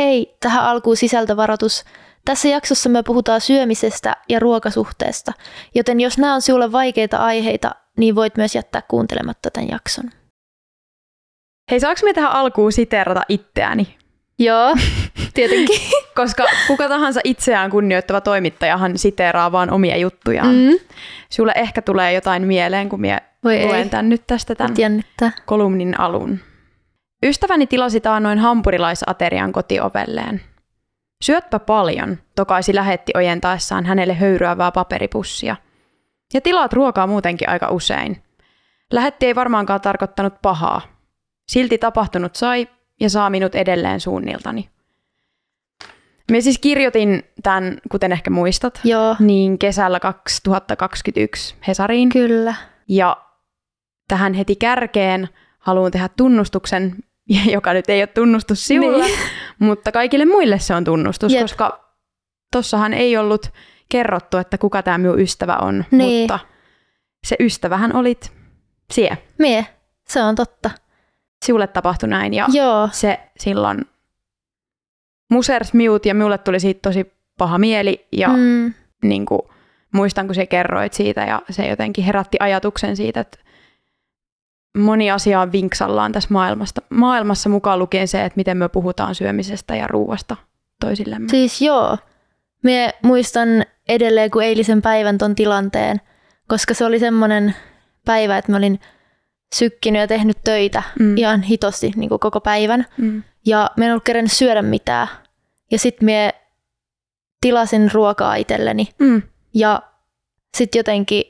Hei, tähän alkuun sisältövaroitus. Tässä jaksossa me puhutaan syömisestä ja ruokasuhteesta, joten jos nämä on sinulle vaikeita aiheita, niin voit myös jättää kuuntelematta tämän jakson. Hei, saanko me tähän alkuun siteerata itseäni? Joo, tietenkin. Koska kuka tahansa itseään kunnioittava toimittajahan siteeraa vaan omia juttujaan. Mm. Sulle ehkä tulee jotain mieleen, kun minä Voi luen ei. tän nyt tästä tämän kolumnin alun. Ystäväni tilasi taannoin hampurilaisaterian kotiovelleen. Syötpä paljon, tokaisi lähetti ojentaessaan hänelle höyryävää paperipussia. Ja tilaat ruokaa muutenkin aika usein. Lähetti ei varmaankaan tarkoittanut pahaa. Silti tapahtunut sai ja saa minut edelleen suunniltani. Me siis kirjoitin tämän, kuten ehkä muistat, Joo, niin kesällä 2021 Hesariin. kyllä. Ja tähän heti kärkeen haluan tehdä tunnustuksen, joka nyt ei ole tunnustus sinulle, Niin. mutta kaikille muille se on tunnustus, Jep. koska tossahan ei ollut kerrottu, että kuka tämä minun ystävä on, Niin. mutta se ystävähän olit sie. Mie, se on totta. Sinulle tapahtui näin ja Joo, se silloin musers miut ja minulle tuli siitä tosi paha mieli ja mm, niin kuin, muistan, kun se kerroit siitä ja se jotenkin herätti ajatuksen siitä, että moni asia on vinksallaan tässä maailmasta, maailmassa mukaan lukien se, että miten me puhutaan syömisestä ja ruuasta toisillemme. siis joo. Mie muistan edelleen kuin eilisen päivän ton tilanteen, koska se oli semmoinen päivä, että mä olin sykkinyt ja tehnyt töitä Mm. ihan hitosti niin kuin koko päivän. Mm. Ja mä en ollut kerennyt syödä mitään. Ja sit mie tilasin ruokaa itselleni. Mm. Ja sitten jotenkin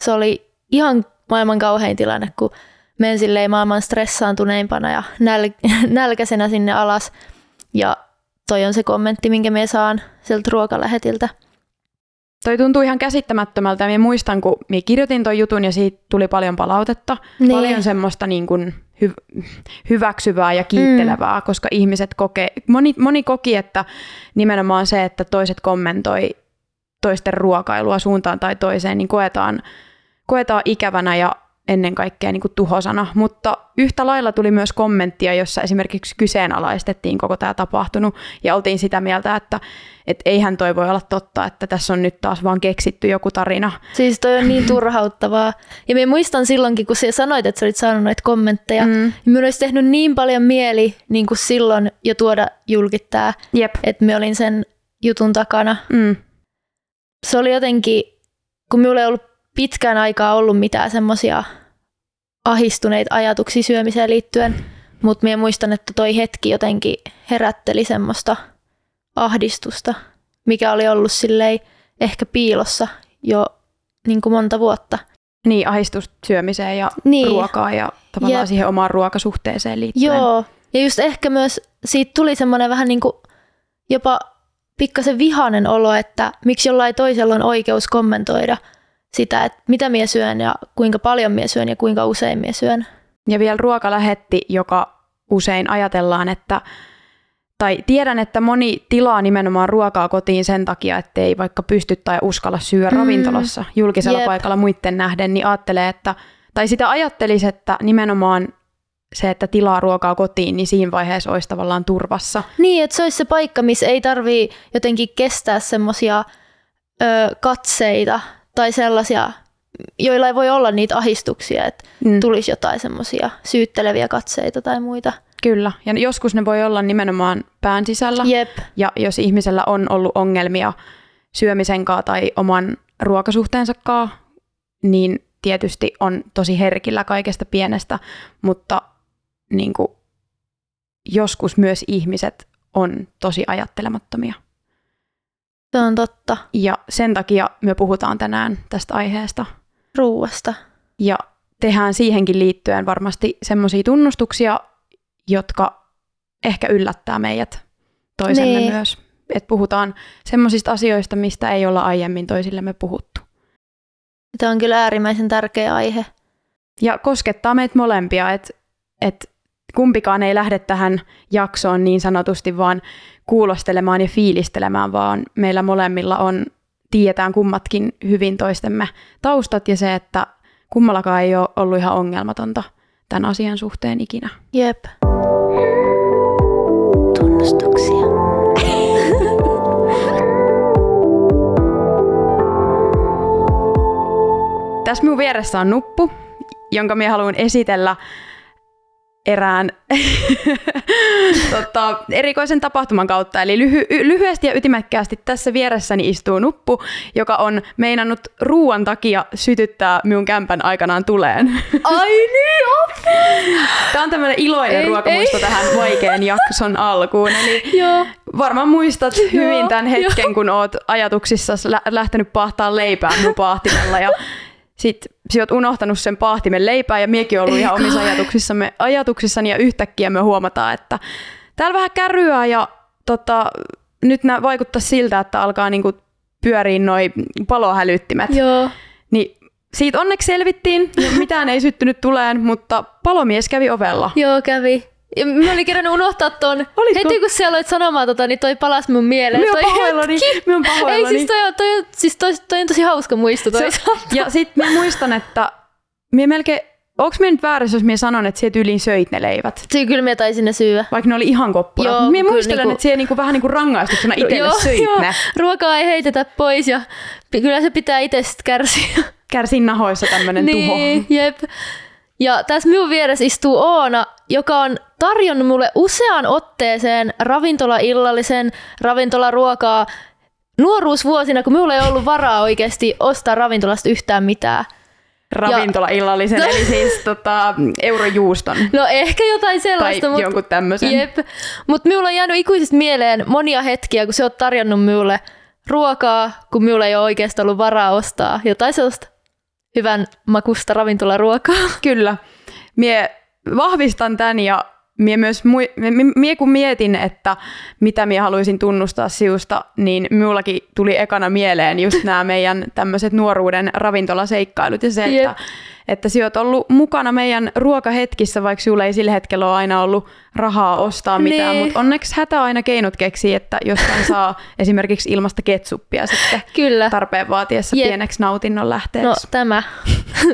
se oli ihan maailman kauhein tilanne, kun menen silleen maailman stressaantuneimpana ja näl- nälkäisenä sinne alas. Ja toi on se kommentti, minkä me saan sieltä ruokalähetiltä. Toi tuntuu ihan käsittämättömältä ja minä muistan, kun minä kirjoitin ton jutun ja siitä tuli paljon palautetta. Niin. Paljon semmoista niin kuin hy- hyväksyvää ja kiittelevää, mm. koska ihmiset kokee, moni, moni koki, että nimenomaan se, että toiset kommentoi toisten ruokailua suuntaan tai toiseen, niin koetaan, koetaan ikävänä ja ennen kaikkea niin kuin tuhosana. Mutta yhtä lailla tuli myös kommenttia, jossa esimerkiksi kyseenalaistettiin koko tämä tapahtunut ja oltiin sitä mieltä, että et eihän toi voi olla totta, että tässä on nyt taas vaan keksitty joku tarina. Siis toi on niin turhauttavaa. Ja me muistan silloinkin, kun sä sanoit, että sä olit saanut noita kommentteja, mm. Niin minun olisi tehnyt niin paljon mieli niin kuin silloin jo tuoda julkittaa, Jep. että me olin sen jutun takana. Mm. se oli jotenkin, kun minulla ei ollut pitkään aikaa ollut mitään semmoisia ahistuneita ajatuksia syömiseen liittyen, mutta minä muistan, että toi hetki jotenkin herätteli semmoista ahdistusta, mikä oli ollut silleen ehkä piilossa jo niin kuin monta vuotta. Niin, ahdistus syömiseen ja Niin. ruokaa ja tavallaan Jep. siihen omaan ruokasuhteeseen liittyen. Joo, ja just ehkä myös siitä tuli semmoinen vähän niin kuin jopa pikkasen vihainen olo, että miksi jollain toisella on oikeus kommentoida sitä, että mitä mie syön ja kuinka paljon mie syön ja kuinka usein mie syön. Ja vielä ruokalähetti, joka usein ajatellaan, että tai tiedän, että moni tilaa nimenomaan ruokaa kotiin sen takia, että ei vaikka pysty tai uskalla syödä Mm. ravintolassa julkisella Jep. paikalla muiden nähden, niin ajattelee, että, tai sitä ajattelisi, että nimenomaan se, että tilaa ruokaa kotiin, niin siinä vaiheessa olisi tavallaan turvassa. Niin, että se olisi se paikka, missä ei tarvii jotenkin kestää semmoisia katseita tai sellaisia, joilla ei voi olla niitä ahistuksia, että Mm. tulisi jotain semmoisia syytteleviä katseita tai muita. Kyllä, ja joskus ne voi olla nimenomaan pään sisällä. Jep, Ja jos ihmisellä on ollut ongelmia syömisen kanssa tai oman ruokasuhteensa kanssa, niin tietysti on tosi herkillä kaikesta pienestä, mutta niin kuin, joskus myös ihmiset on tosi ajattelemattomia. Se on totta. Ja sen takia me puhutaan tänään tästä aiheesta. Ruuasta. Ja tehdään siihenkin liittyen varmasti semmoisia tunnustuksia, jotka ehkä yllättää meidät toisemme Niin. myös. Että puhutaan semmoisista asioista, mistä ei olla aiemmin toisillemme puhuttu. Tämä on kyllä äärimmäisen tärkeä aihe. Ja koskettaa meitä molempia, että et kumpikaan ei lähde tähän jaksoon niin sanotusti vaan kuulostelemaan ja fiilistelemään, vaan meillä molemmilla on, tietään kummatkin hyvin toistemme taustat ja se, että kummallakaan ei ole ollut ihan ongelmatonta tämän asian suhteen ikinä. Jep. Tunnustuksia. Tässä minun vieressä on nuppu, jonka minä haluan esitellä erään tota, erikoisen tapahtuman kautta. Eli lyhy- lyhyesti ja ytimekkäästi tässä vieressäni istuu nuppu, joka on meinannut ruuan takia sytyttää minun kämpän aikanaan tuleen. Ai niin, apua! Tämä on tämmöinen iloinen Ei, ruokamuisto ei. tähän vaikean jakson alkuun. Eli Joo. varmaan muistat hyvin Joo, tämän hetken, kun oot ajatuksissa lä- lähtenyt pahtaa leipää minun paahtimella ja sit sä oot unohtanut sen paahtimen leipää ja miekin ollut ihan omissa ajatuksissamme, ajatuksissani ja yhtäkkiä me huomataan, että täällä vähän kärryää ja tota, nyt nää vaikuttaa siltä, että alkaa niinku pyöriä noi palohälyttimet. Joo. Niin siitä onneksi selvittiin, mitään ei syttynyt tuleen, mutta palomies kävi ovella. Joo, kävi. Ja mä olin kerännyt unohtaa ton. Olitko? Heti kun sä aloit sanomaan tota, niin toi palas mun mieleen. Minä toi on pahoillani, hetki. minä on pahoillani. Ei, siis toi, on- toi, on- siis toi, toi on tosi hauska muisto Se- toisaalta. Ja sit mä muistan, että mä melkein, onks mä nyt väärässä, jos mä sanon, että sieltä yliin söit ne leivät? Siinä kyllä mä taisin ne syyä. Vaikka ne oli ihan koppurat. Joo, Mä muistelen, niinku- että siellä niinku, vähän niinku rangaistuksena itselle söit ne. ruokaa ei heitetä pois ja kyllä se pitää itse kärsiä. Kärsin nahoissa tämmönen tuho. niin, jep. Ja tässä minun vieressä istuu Oona, joka on tarjonnut mulle useaan otteeseen ravintolaillallisen ravintolaruokaa nuoruusvuosina, kun minulla ei ollut varaa oikeasti ostaa ravintolasta yhtään mitään. Ravintola-illallisen, eli siis tota, eurojuuston. No ehkä jotain Tai sellaista, mutta jonkun tämmöisen. Jep. Mutta minulla on jäänyt ikuisesti mieleen monia hetkiä, kun se on tarjonnut minulle ruokaa, kun minulla ei ole oikeastaan ollut varaa ostaa jotain sellaista hyvän makusta ravintolaruokaa. Kyllä. Mie vahvistan tämän ja mie myös mui, mie- mie kun mietin, että mitä mie haluaisin tunnustaa siusta, niin minullakin tuli ekana mieleen just nämä meidän tämmöiset nuoruuden ravintolaseikkailut ja se, Jep. että, että sinä oot ollut mukana meidän ruokahetkissä, vaikka sinulla ei sillä hetkellä ole aina ollut rahaa ostaa mitään, Niin. mutta onneksi hätä aina keinot keksii, että jostain saa esimerkiksi ilmasta ketsuppia sitten Kyllä. tarpeen vaatiessa Jep. pieneksi nautinnon lähteeksi. No tämä.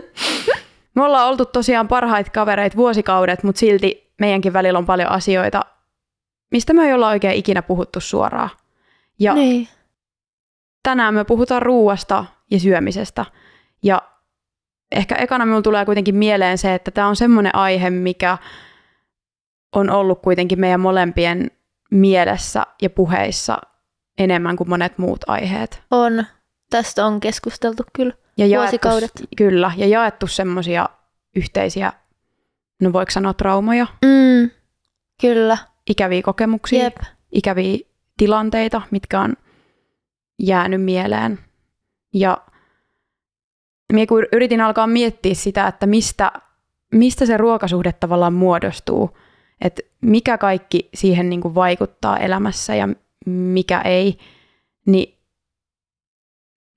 Me ollaan oltu tosiaan parhaita kavereita vuosikaudet, mutta silti meidänkin välillä on paljon asioita, mistä me ei olla oikein ikinä puhuttu suoraan. Ja Niin. tänään me puhutaan ruuasta ja syömisestä. Ja ehkä ekana minulla tulee kuitenkin mieleen se, että tämä on semmoinen aihe, mikä on ollut kuitenkin meidän molempien mielessä ja puheissa enemmän kuin monet muut aiheet. On. Tästä on keskusteltu kyllä. Ja jaettu, Vuosikaudet. Kyllä, ja jaettu semmoisia yhteisiä, no voiko sanoa traumoja, Mm. Kyllä. ikäviä kokemuksia, Jep. ikäviä tilanteita, mitkä on jäänyt mieleen. Ja minä kun yritin alkaa miettiä sitä, että mistä, mistä se ruokasuhde tavallaan muodostuu, että mikä kaikki siihen niin kuin vaikuttaa elämässä ja mikä ei, niin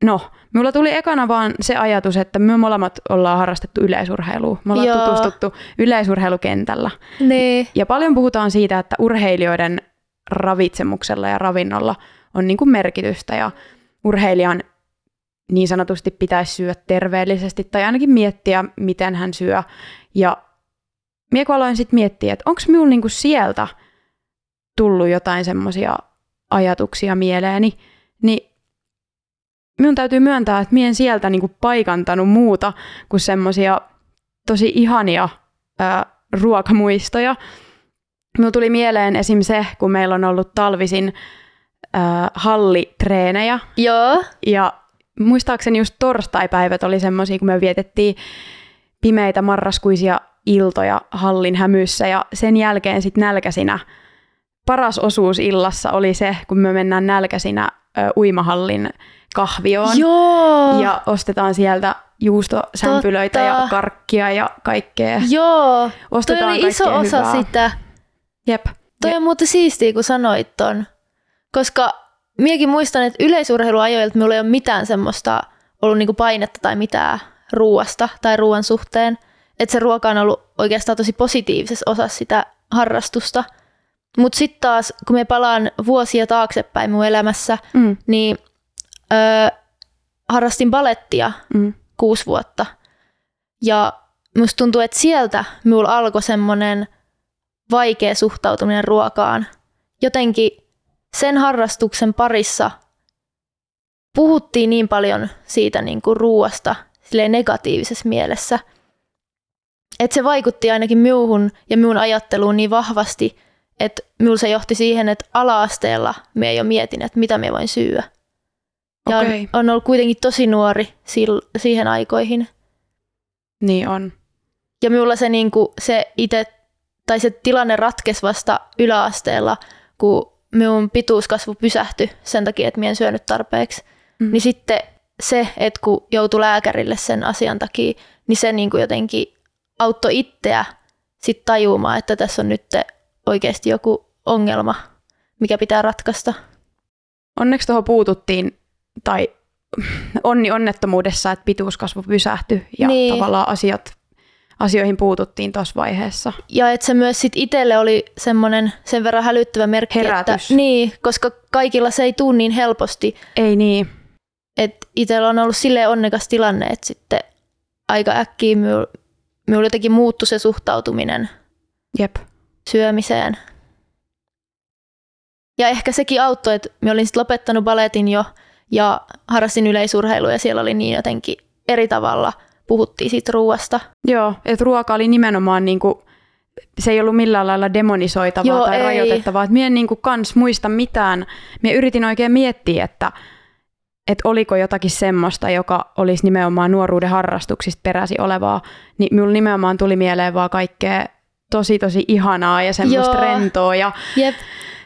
no, minulla tuli ekana vaan se ajatus, että me molemmat ollaan harrastettu yleisurheilua. Me ollaan Joo. tutustuttu yleisurheilukentällä. Niin. Ja paljon puhutaan siitä, että urheilijoiden ravitsemuksella ja ravinnolla on niin kuin merkitystä ja urheilijan niin sanotusti pitäisi syödä terveellisesti tai ainakin miettiä, miten hän syö. Ja minä kun aloin sitten miettiä, että onko minulla niinku sieltä tullut jotain semmoisia ajatuksia mieleeni, niin minun täytyy myöntää, että minä en sieltä niinku paikantanut muuta kuin semmoisia tosi ihania ää, ruokamuistoja. Minulla tuli mieleen esim. se, kun meillä on ollut talvisin ää, hallitreenejä Joo. ja muistaakseni just torstaipäivät oli semmoisia, kun me vietettiin pimeitä marraskuisia iltoja hallin hämyssä ja sen jälkeen sitten nälkäsinä. Paras osuus illassa oli se, kun me mennään nälkäsinä ö, uimahallin kahvioon Joo. ja ostetaan sieltä juustosämpylöitä ja Totta. karkkia ja kaikkea. Joo. Toi Ostetaan oli iso osa hyvää. sitä. Jep. Toi on muuten siistiä, kun sanoit ton. Koska miekin muistan, että yleisurheiluajoilta minulla ei ole mitään semmoista ollut niinku painetta tai mitään ruuasta tai ruoan suhteen. Että se ruoka on ollut oikeastaan tosi positiivisessa osassa sitä harrastusta. Mutta sitten taas, kun me palaan vuosia taaksepäin mun elämässä, Mm, niin öö, harrastin balettia mm, kuusi vuotta. Ja musta tuntuu, että sieltä minulla alkoi semmoinen vaikea suhtautuminen ruokaan. Jotenkin sen harrastuksen parissa puhuttiin niin paljon siitä niin kuin ruuasta silleen negatiivisessa mielessä. Et se vaikutti ainakin minuhun ja minun ajatteluun niin vahvasti, että minulla se johti siihen, että ala-asteella me jo mietin, että mitä me voin syödä. Ja Okei. on, on ollut kuitenkin tosi nuori sil, siihen aikoihin. Niin on. Ja minulla se, niinku, se itse, tai se tilanne ratkesi vasta yläasteella, kun minun pituuskasvu pysähtyi sen takia, että minä en syönyt tarpeeksi. Mm. Niin sitten se, että kun joutui lääkärille sen asian takia, niin se niinku jotenkin auttoi itseä sit tajumaan, että tässä on nyt oikeasti joku ongelma, mikä pitää ratkaista. Onneksi tuohon puututtiin, tai onni onnettomuudessa, että pituuskasvu pysähtyi ja Niin. tavallaan asiat, asioihin puututtiin tuossa vaiheessa. Ja että se myös sit itselle oli semmoinen sen verran hälyttävä merkki, Herätys. että niin, koska kaikilla se ei tule niin helposti, Ei niin. että itsellä on ollut silleen onnekas tilanne, että sitten aika äkkiä minulla minulla jotenkin muuttui se suhtautuminen Jep. syömiseen. Ja ehkä sekin auttoi, että minä olin sitten lopettanut baletin jo ja harrastin yleisurheilua ja siellä oli niin jotenkin eri tavalla puhuttiin siitä ruuasta. Joo, että ruoka oli nimenomaan niinku, se ei ollut millään lailla demonisoitavaa Joo, tai ei. rajoitettavaa. Et mie en niinku kans muista mitään. Mie yritin oikein miettiä, että et oliko jotakin semmoista, joka olisi nimenomaan nuoruuden harrastuksista peräsi olevaa. Niin minulla nimenomaan tuli mieleen vaan kaikkea tosi tosi ihanaa ja semmoista Joo. rentoa ja Jep.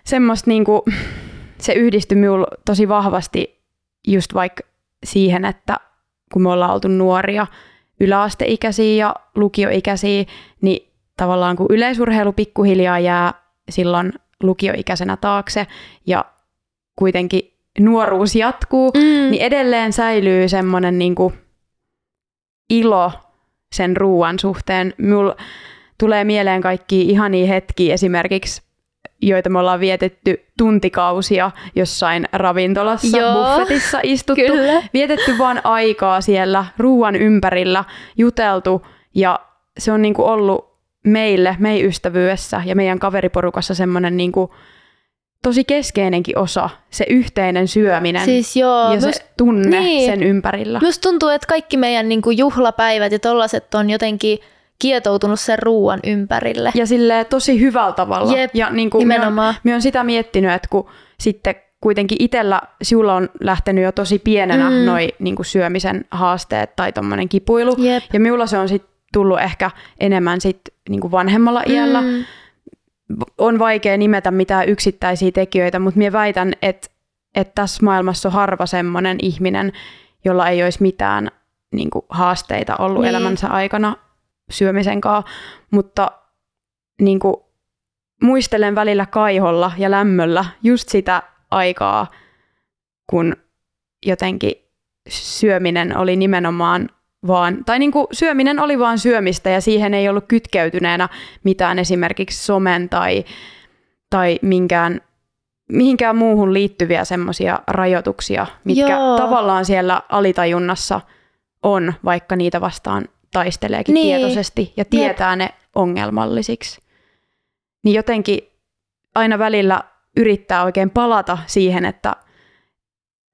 semmoista niinku, se yhdistyi minulla tosi vahvasti just vaikka siihen, että kun me ollaan oltu nuoria, yläasteikäisiä ja lukioikäisiä, niin tavallaan kun yleisurheilu pikkuhiljaa jää silloin lukioikäisenä taakse ja kuitenkin nuoruus jatkuu, Mm. niin edelleen säilyy semmoinen niinku ilo sen ruoan suhteen. Mulla tulee mieleen kaikki ihania hetkiä esimerkiksi, joita me ollaan vietetty tuntikausia jossain ravintolassa, Joo, buffetissa istuttu. Kyllä. Vietetty vaan aikaa siellä ruoan ympärillä, juteltu ja se on niinku ollut meille, meidän ystävyydessä ja meidän kaveriporukassa semmoinen niinku tosi keskeinenkin osa, se yhteinen syöminen Siis joo, ja se myös, tunne niin. sen ympärillä. myös tuntuu, että kaikki meidän niinku juhlapäivät ja tollaset on jotenkin kietoutunut sen ruuan ympärille. Ja sille tosi hyvällä tavalla. Jep, ja niin kuin nimenomaan. Minä olen sitä miettinyt, että kun sitten kuitenkin itsellä sinulla on lähtenyt jo tosi pienenä mm. Noi niin kuin syömisen haasteet tai tommonen kipuilu. Jep. Ja minulla se on sitten tullut ehkä enemmän sit niin kuin vanhemmalla iällä. Mm. On vaikea nimetä mitään yksittäisiä tekijöitä, mutta minä väitän, että, että tässä maailmassa on harva semmoinen ihminen, jolla ei olisi mitään niin kuin, haasteita ollut Niin. elämänsä aikana syömisen kanssa. Mutta niin kuin, muistelen välillä kaiholla ja lämmöllä just sitä aikaa, kun jotenkin syöminen oli nimenomaan vaan, tai niin kuin syöminen oli vaan syömistä ja siihen ei ollut kytkeytyneenä mitään esimerkiksi somen tai, tai minkään, mihinkään muuhun liittyviä semmoisia rajoituksia, mitkä Joo. tavallaan siellä alitajunnassa on, vaikka niitä vastaan taisteleekin Niin. tietoisesti ja tietää ne ongelmallisiksi. Niin jotenkin aina välillä yrittää oikein palata siihen, että,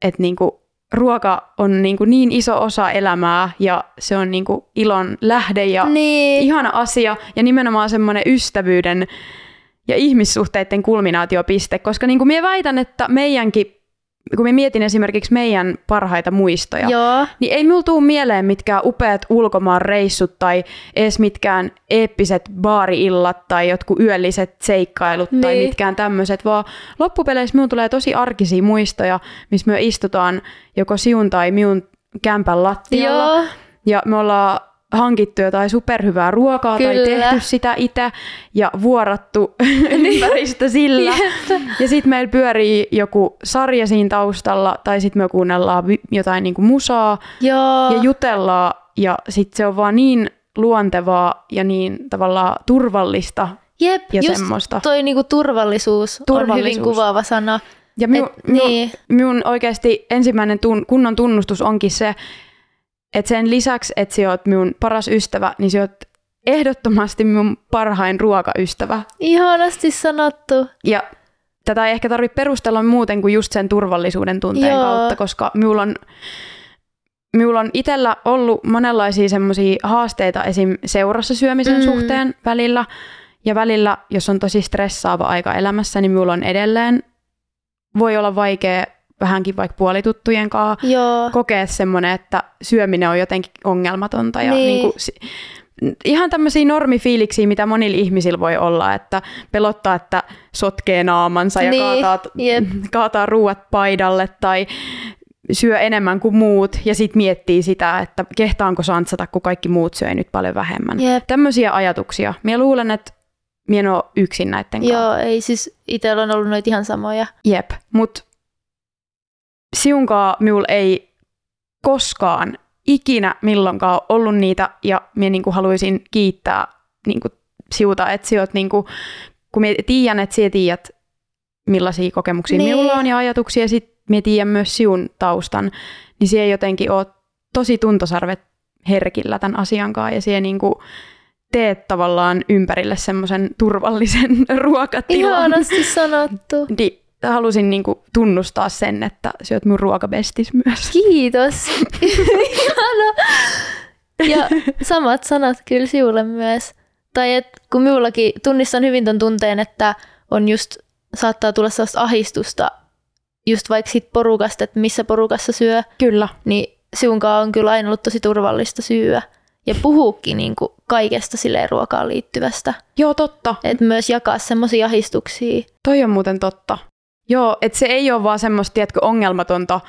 että niinku ruoka on niinku niin iso osa elämää ja se on niinku ilon lähde ja Niin. ihana asia ja nimenomaan semmoinen ystävyyden ja ihmissuhteiden kulminaatiopiste, koska niin kuin minä väitän, että meidänkin, kun minä mietin esimerkiksi meidän parhaita muistoja, Joo. niin ei minulla tule mieleen mitkään upeat ulkomaan reissut tai edes mitkään eeppiset baariillat tai jotkut yölliset seikkailut niin. tai mitkään tämmöiset, vaan loppupeleissä minulla tulee tosi arkisia muistoja, missä me istutaan joko siun tai minun kämpän lattialla Joo. ja me ollaan hankittu jotain superhyvää ruokaa tai Kyllä. tehty sitä itse ja vuorattu ympäristö sillä. Ja sitten meillä pyörii joku sarja siinä taustalla tai sitten me kuunnellaan jotain niinku musaa Joo. ja jutellaan ja sitten se on vaan niin luontevaa ja niin tavallaan turvallista Jep, ja just semmoista. toi niinku turvallisuus, on hyvin Turvallisuus. kuvaava sana. Ja minun, Et, niin. minun oikeasti ensimmäinen tun, kunnon tunnustus onkin se, että sen lisäksi, että sinä oot minun paras ystävä, niin sinä oot ehdottomasti minun parhain ruokaystävä. Ihanasti sanottu. Ja tätä ei ehkä tarvitse perustella muuten kuin just sen turvallisuuden tunteen Joo. kautta, koska minulla on, minulla on itsellä ollut monenlaisia semmoisia haasteita esim. seurassa syömisen mm. suhteen välillä. Ja välillä, jos on tosi stressaava aika elämässä, niin minulla on edelleen, voi olla vaikea vähänkin vaikka puolituttujen kanssa Joo. kokea semmoinen, että syöminen on jotenkin ongelmatonta. Ja Niin. niin. Kuin, ihan tämmöisiä normifiiliksiä, mitä monilla ihmisillä voi olla, että pelottaa, että sotkee naamansa ja Niin, kaataa, jep. kaataa ruuat paidalle tai syö enemmän kuin muut ja sitten miettii sitä, että kehtaanko santsata, kun kaikki muut syö nyt paljon vähemmän. Jep. Tämmöisiä ajatuksia. Minä luulen, että minä en ole yksin näiden kanssa. Joo, ei siis itsellä on ollut noita ihan samoja. Jep, mutta siunkaa minulla ei koskaan ikinä milloinkaan ollut niitä, ja minä niinku haluaisin kiittää niinku siuta, että sinä oot niinku, kun minä tiedän, että sinä tiedät, millaisia kokemuksia Niin. minulla on ja ajatuksia, ja sitten minä tiedän myös siun taustan, niin sinä jotenkin oot tosi tuntosarvet herkillä tämän asian kanssa, ja sinä niinku teet tavallaan ympärille semmoisen turvallisen ruokatilan. Ihanasti sanottu. Niin halusin niinku tunnustaa sen, että oot mun ruokabestis myös. Kiitos. Ja samat sanat kyllä sinulle myös. Tai et, kun minullakin tunnistan hyvin ton tunteen, että on just, saattaa tulla sellaista ahistusta just vaikka siitä porukasta, että missä porukassa syö, Kyllä. niin siunkaan on kyllä aina ollut tosi turvallista syyä. Ja puhuukin niin kuin kaikesta silleen ruokaan liittyvästä. Joo, totta. Että myös jakaa semmoisia ahistuksia. Toi on muuten totta. Joo, että se ei ole vaan semmoista, tiedätkö, ongelmatonta.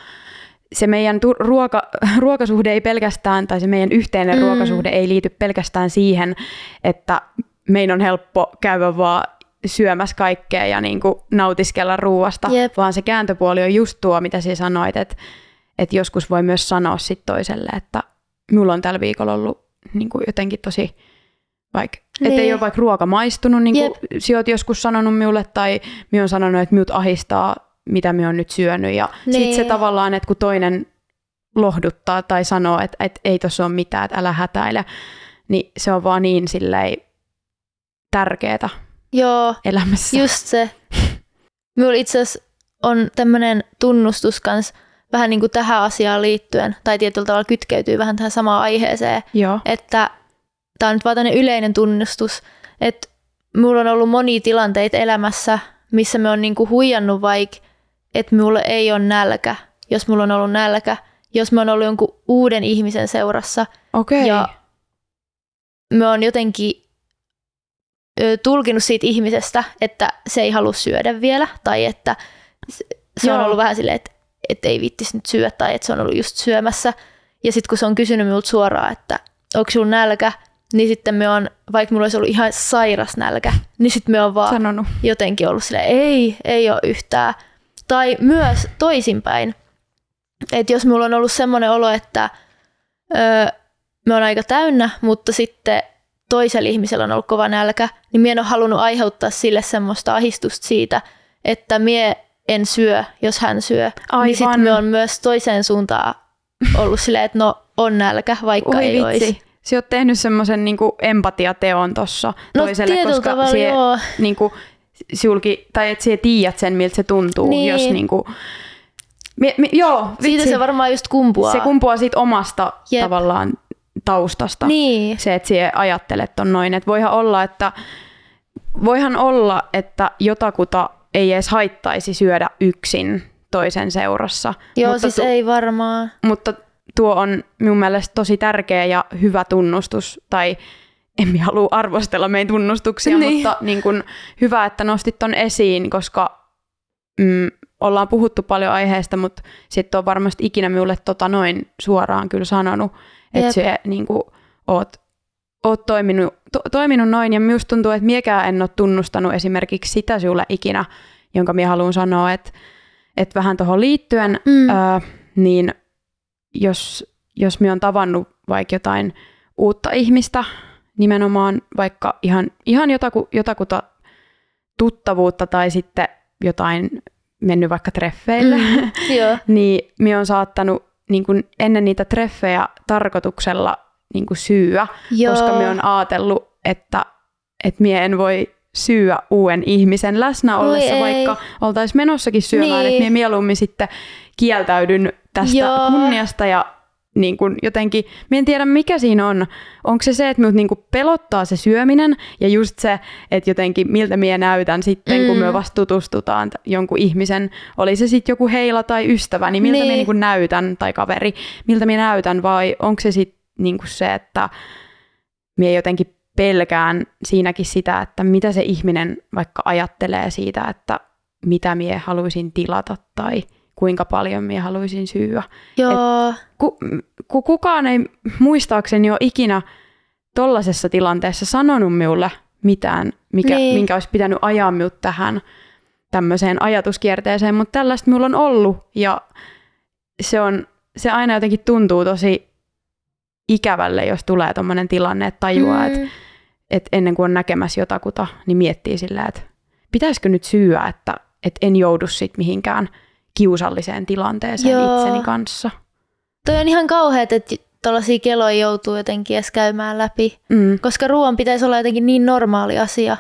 Se meidän tu- ruoka, ruokasuhde ei pelkästään, tai se meidän yhteinen Mm. ruokasuhde ei liity pelkästään siihen, että meidän on helppo käydä vaan syömässä kaikkea ja niin kuin nautiskella ruoasta, Jep. vaan se kääntöpuoli on just tuo, mitä sinä sanoit, että, että joskus voi myös sanoa sit toiselle, että minulla on tällä viikolla ollut niin kuin jotenkin tosi vaikka, niin. että ei ole vaikka ruoka maistunut, niin Jep. kuin sinä olet joskus sanonut minulle, tai minä olen sanonut, että minut ahistaa, mitä minä olen nyt syönyt, ja niin. Sitten se tavallaan, että kun toinen lohduttaa tai sanoo, että, että ei tuossa ole mitään, että älä hätäile, niin se on vaan niin silleen tärkeää Joo, elämässä. Just se. Minulla itse asiassa on tämmöinen tunnustus kans vähän niin kuin tähän asiaan liittyen, tai tietyllä tavalla kytkeytyy vähän tähän samaan aiheeseen, Joo. että tämä on nyt vaan yleinen tunnustus, että minulla on ollut monia tilanteita elämässä, missä me on niin kuin huijannut vaikka, että minulla ei ole nälkä, jos mulla on ollut nälkä, jos mä oon ollut jonkun uuden ihmisen seurassa, Okei. Okay. ja me on jotenkin ö, tulkinut siitä ihmisestä, että se ei halua syödä vielä, tai että se- se on ollut vähän silleen, että, että ei vittis nyt syödä, tai että se on ollut just syömässä. Ja sitten kun se on kysynyt minulta suoraan, että onko sinulla nälkä, niin sitten me on, vaikka minulla olisi ollut ihan sairas nälkä, niin sitten me on vaan Sanonut. jotenkin ollut silleen, ei, ei ole yhtään. Tai myös toisinpäin, että jos mulla on ollut semmoinen olo, että öö, me on aika täynnä, mutta sitten toisella ihmisellä on ollut kova nälkä, niin mie en ole halunnut aiheuttaa sille semmoista ahistusta siitä, että mie en syö, jos hän syö. Aivan. Niin sitten me on myös toiseen suuntaan ollut silleen, että no on nälkä, vaikka Oi ei vitsi. olisi. Sä oot tehnyt semmoisen niinku empatiateon tuossa No toiselle, koska tavalla sie, joo. niinku, sulki, tai että sä tiedät sen, miltä se tuntuu, Niin. jos niinku, mi, mi, joo, Siitä vitsi. se varmaan just kumpuaa. se kumpuaa siitä omasta Jep. tavallaan taustasta. Niin, Se, että sä ajattelet on noin, että voihan olla, että voihan olla, että jotakuta ei edes haittaisi syödä yksin toisen seurassa. joo mutta siis tu- ei varmaan. mutta tuo on minun mielestä tosi tärkeä ja hyvä tunnustus, tai en minä halua arvostella meidän tunnustuksia, Niin. mutta niin kun, hyvä, että nostit ton esiin, koska mm, ollaan puhuttu paljon aiheesta, mutta sitten on varmasti ikinä minulle tota noin suoraan kyllä sanonut, että se niin kuin, oot, oot toiminut, to, toiminut noin, ja minusta tuntuu, että miekään en ole tunnustanut esimerkiksi sitä sinulle ikinä, jonka minä haluan sanoa, että, että vähän tuohon liittyen, Mm. ää, niin jos, jos minä on tavannut vaikka jotain uutta ihmistä, nimenomaan vaikka ihan, ihan jotaku, jotakuta tuttavuutta tai sitten jotain mennyt vaikka treffeille, Mm. Joo. niin minä on saattanut niin kuin ennen niitä treffejä tarkoituksella niin kuin syyä, Joo. koska minä on ajatellut, että, että minä en voi syyä uuden ihmisen läsnä ollessa, vaikka oltaisiin menossakin syömään, Niin. että minä mieluummin sitten kieltäydyn tästä Joo. kunniasta ja niin kuin jotenkin, mä en tiedä mikä siinä on. Onko se se, että minut niin kuin pelottaa se syöminen ja just se, että jotenkin miltä minä näytän sitten, mm. kun me vasta tutustutaan jonkun ihmisen, oli se sitten joku heila tai ystävä, niin miltä niin. minä niin kuin näytän tai kaveri, miltä minä näytän vai onko se sitten niin kuin se, että minä jotenkin pelkään siinäkin sitä, että mitä se ihminen vaikka ajattelee siitä, että mitä minä haluaisin tilata tai – kuinka paljon minä haluaisin syyä. Joo. Et ku, ku kukaan ei muistaakseni ole ikinä tollaisessa tilanteessa sanonut minulle mitään, mikä, niin. minkä olisi pitänyt ajaa minut tähän tämmöiseen ajatuskierteeseen, mutta tällaista minulla on ollut ja se, on, se aina jotenkin tuntuu tosi ikävälle, jos tulee tuommoinen tilanne, että tajuaa, mm. että, että ennen kuin on näkemässä jotakuta, niin miettii sillä, että pitäisikö nyt syyä, että, että en joudu sitten mihinkään – kiusalliseen tilanteeseen Joo. itseni kanssa. Toi on ihan kauheat, että tuollaisia keloja joutuu jotenkin edes käymään läpi, mm. koska ruoan pitäisi olla jotenkin niin normaali asia.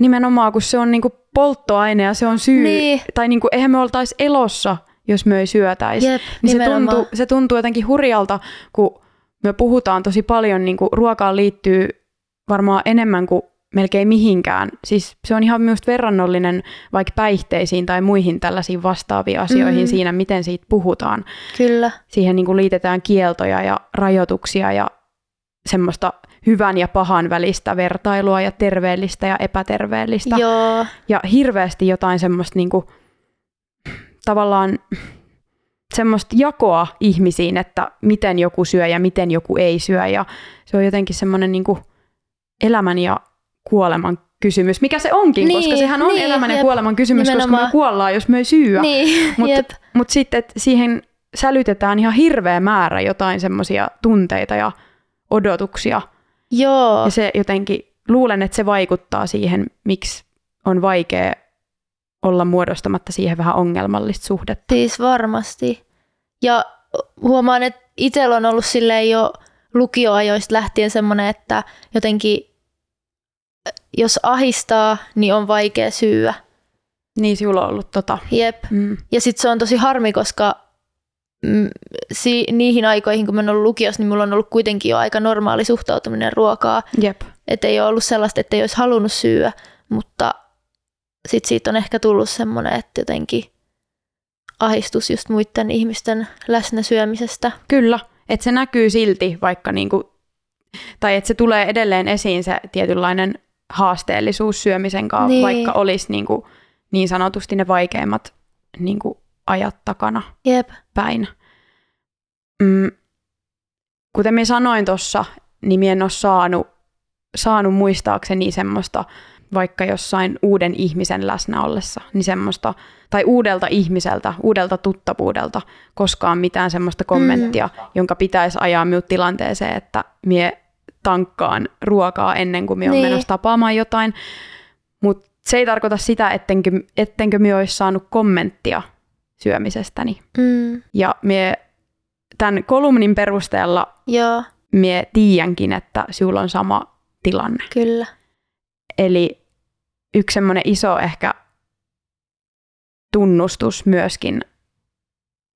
Nimenomaan, kun se on niinku polttoaine ja se on syy, niin. tai niinku, eihän me oltaisi elossa, jos me ei syötäisi. Jep, niin se tuntuu, se tuntuu jotenkin hurjalta, kun me puhutaan tosi paljon, niin kuin ruokaan liittyy varmaan enemmän kuin melkein mihinkään. Siis se on ihan myös verrannollinen vaikka päihteisiin tai muihin tällaisiin vastaaviin asioihin mm. siinä, miten siitä puhutaan. Kyllä. Siihen niin kuin liitetään kieltoja ja rajoituksia ja semmoista hyvän ja pahan välistä vertailua ja terveellistä ja epäterveellistä. Joo. Ja hirveästi jotain semmoista niin kuin, tavallaan semmoista jakoa ihmisiin, että miten joku syö ja miten joku ei syö. Ja se on jotenkin semmoinen niin kuin elämän ja kuoleman kysymys, mikä se onkin, niin, koska sehän on niin, elämän ja jep, kuoleman kysymys, nimenomaan. koska me kuollaan, jos me ei syyä. Niin, Mutta mut sitten siihen sälytetään ihan hirveä määrä jotain semmoisia tunteita ja odotuksia. Joo. Ja se jotenkin, luulen, että se vaikuttaa siihen, miksi on vaikea olla muodostamatta siihen vähän ongelmallista suhdetta. Siis varmasti. Ja huomaan, että itsellä on ollut silleen jo lukioajoista lähtien semmoinen, että jotenkin jos ahistaa, niin on vaikea syyä. Niin, sinulla on ollut tota. Jep. Mm. Ja sitten se on tosi harmi, koska mm, si- niihin aikoihin, kun mä oon ollut lukiossa, niin mulla on ollut kuitenkin jo aika normaali suhtautuminen ruokaa. Jep. Että ei ole ollut sellaista, että ei olisi halunnut syyä, mutta sitten siitä on ehkä tullut semmoinen, että jotenkin ahistus just muiden ihmisten läsnä syömisestä. Kyllä, että se näkyy silti, vaikka niinku, tai että se tulee edelleen esiin se tietynlainen haasteellisuus syömisen kanssa, niin. vaikka olisi niin, kuin, niin sanotusti ne vaikeimmat niin kuin, ajat takana Jep. päin. Mm, kuten minä sanoin tuossa, niin minä en ole saanut, saanut muistaakseni semmoista, vaikka jossain uuden ihmisen läsnä ollessa, niin semmoista, tai uudelta ihmiseltä, uudelta tuttavuudelta, koskaan mitään semmoista kommenttia, mm. jonka pitäisi ajaa minut tilanteeseen, että mie tankkaan ruokaa ennen kuin minä niin. olen menossa tapaamaan jotain. Mutta se ei tarkoita sitä, ettenkö, ettenkö minä olisi saanut kommenttia syömisestäni. Mm. Ja minä tämän kolumnin perusteella Joo. minä tiedänkin, että sinulla on sama tilanne. Kyllä. Eli yksi semmoinen iso ehkä tunnustus myöskin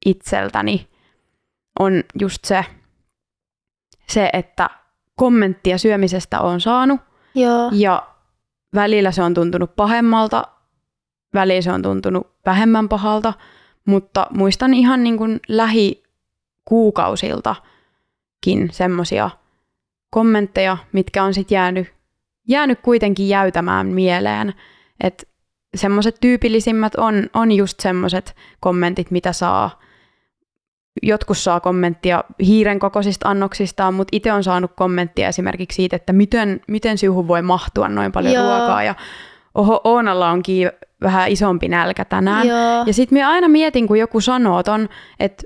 itseltäni on just se, se että kommenttia syömisestä on saanut. Joo. Ja välillä se on tuntunut pahemmalta, välillä se on tuntunut vähemmän pahalta, mutta muistan ihan niin kuin lähikuukausiltakin semmoisia kommentteja, mitkä on sitten jäänyt, jäänyt kuitenkin jäytämään mieleen. Että semmoiset tyypillisimmät on, on just semmoiset kommentit, mitä saa jotkut saa kommenttia hiiren kokoisista annoksistaan, mutta itse on saanut kommenttia esimerkiksi siitä, että miten, miten siuhun voi mahtua noin paljon Joo. ruokaa ja oho, Oonalla onkin vähän isompi nälkä tänään. Joo. Ja sitten minä aina mietin, kun joku sanoo ton, että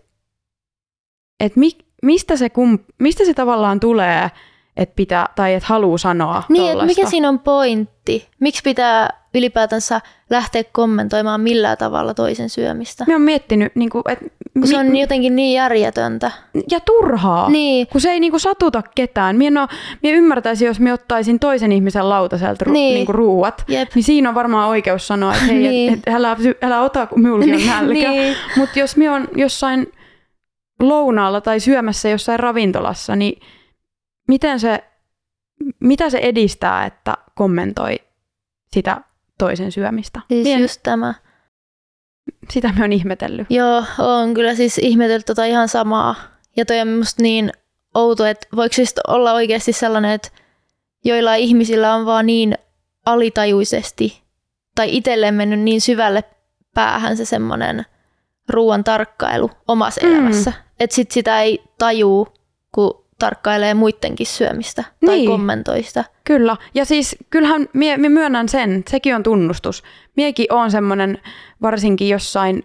et mi, mistä, se kum, mistä se tavallaan tulee, että pitää, tai että haluaa sanoa Niin, että mikä siinä on pointti? Miksi pitää ylipäätänsä lähteä kommentoimaan millään tavalla toisen syömistä. Mä oon miettinyt, niin kuin, että... Kun se on mi- jotenkin niin järjetöntä. Ja turhaa. Niin. Kun se ei niin kuin, satuta ketään. Minä, no, minä ymmärtäisin, jos minä ottaisin toisen ihmisen lautaselta ru- niin. Niin kuin ruuat. Jep. Niin siinä on varmaan oikeus sanoa, että hei, niin. et, et, älä, älä ota, kun minullakin on nälkä. niin. Mutta jos minä on jossain lounaalla tai syömässä jossain ravintolassa, niin miten se, mitä se edistää, että kommentoi sitä toisen syömistä? Siis Mien, just tämä. Sitä me on ihmetellyt. Joo, on kyllä siis ihmetellyt tota ihan samaa. Ja toi on musta niin outo, että voiko siis olla oikeasti sellainen, että joilla ihmisillä on vaan niin alitajuisesti tai itselleen mennyt niin syvälle päähän se semmoinen ruoan tarkkailu omassa Mm. elämässä. Että sit sitä ei tajuu, kun tarkkailee muidenkin syömistä tai Niin. kommentoi sitä. Kyllä. Ja siis kyllähän mie, mie myönnän sen, sekin on tunnustus. Miekin on semmoinen, varsinkin jossain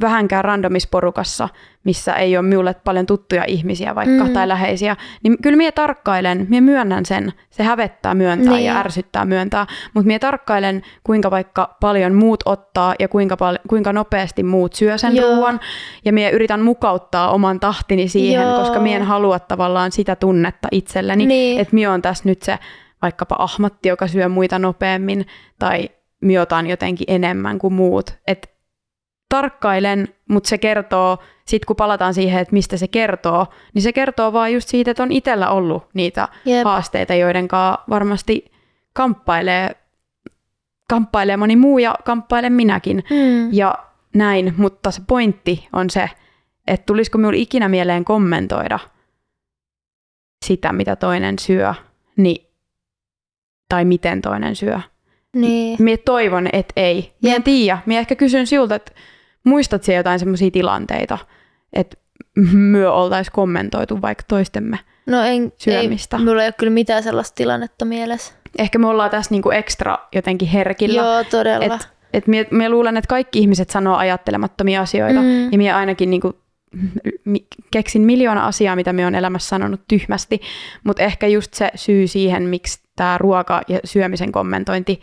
vähänkään randomisporukassa, missä ei ole minulle paljon tuttuja ihmisiä vaikka Mm. tai läheisiä, niin kyllä mie tarkkailen, mie myönnän sen. Se hävettää myöntää Niin. ja ärsyttää myöntää, mutta mie tarkkailen, kuinka vaikka paljon muut ottaa ja kuinka, pal- kuinka nopeasti muut syö sen Joo. ruoan. Ja mie yritän mukauttaa oman tahtini siihen, Joo. koska mie en halua tavallaan sitä tunnetta itselleni, Niin. että mie on tässä nyt se vaikkapa ahmatti, joka syö muita nopeammin, tai mie otan jotenkin enemmän kuin muut. Et tarkkailen, mutta se kertoo, sitten kun palataan siihen, että mistä se kertoo, niin se kertoo vaan just siitä, että on itsellä ollut niitä Jep. haasteita, joiden kanssa varmasti kamppailee, kamppailee moni muu ja kamppailen minäkin. Mm. Ja näin, mutta se pointti on se, että tulisiko minulle ikinä mieleen kommentoida sitä, mitä toinen syö, niin, tai miten toinen syö. Niin. Mie toivon, että ei. Mie en tiedä. Mie ehkä kysyn sinulta, että muistat sinä jotain semmoisia tilanteita, että myö oltaisiin kommentoitu vaikka toistemme. No en, Syömistä. Ei, mulla ei ole kyllä mitään sellaista tilannetta mielessä. Ehkä me ollaan tässä niinku ekstra jotenkin herkillä. Joo, todella. Et, et mie, mie luulen, että kaikki ihmiset sanoo ajattelemattomia asioita. Mm. Ja mie ainakin niinku, keksin miljoona asiaa, mitä me on elämässä sanonut tyhmästi. Mutta ehkä just se syy siihen, miksi tämä ruoka- ja syömisen kommentointi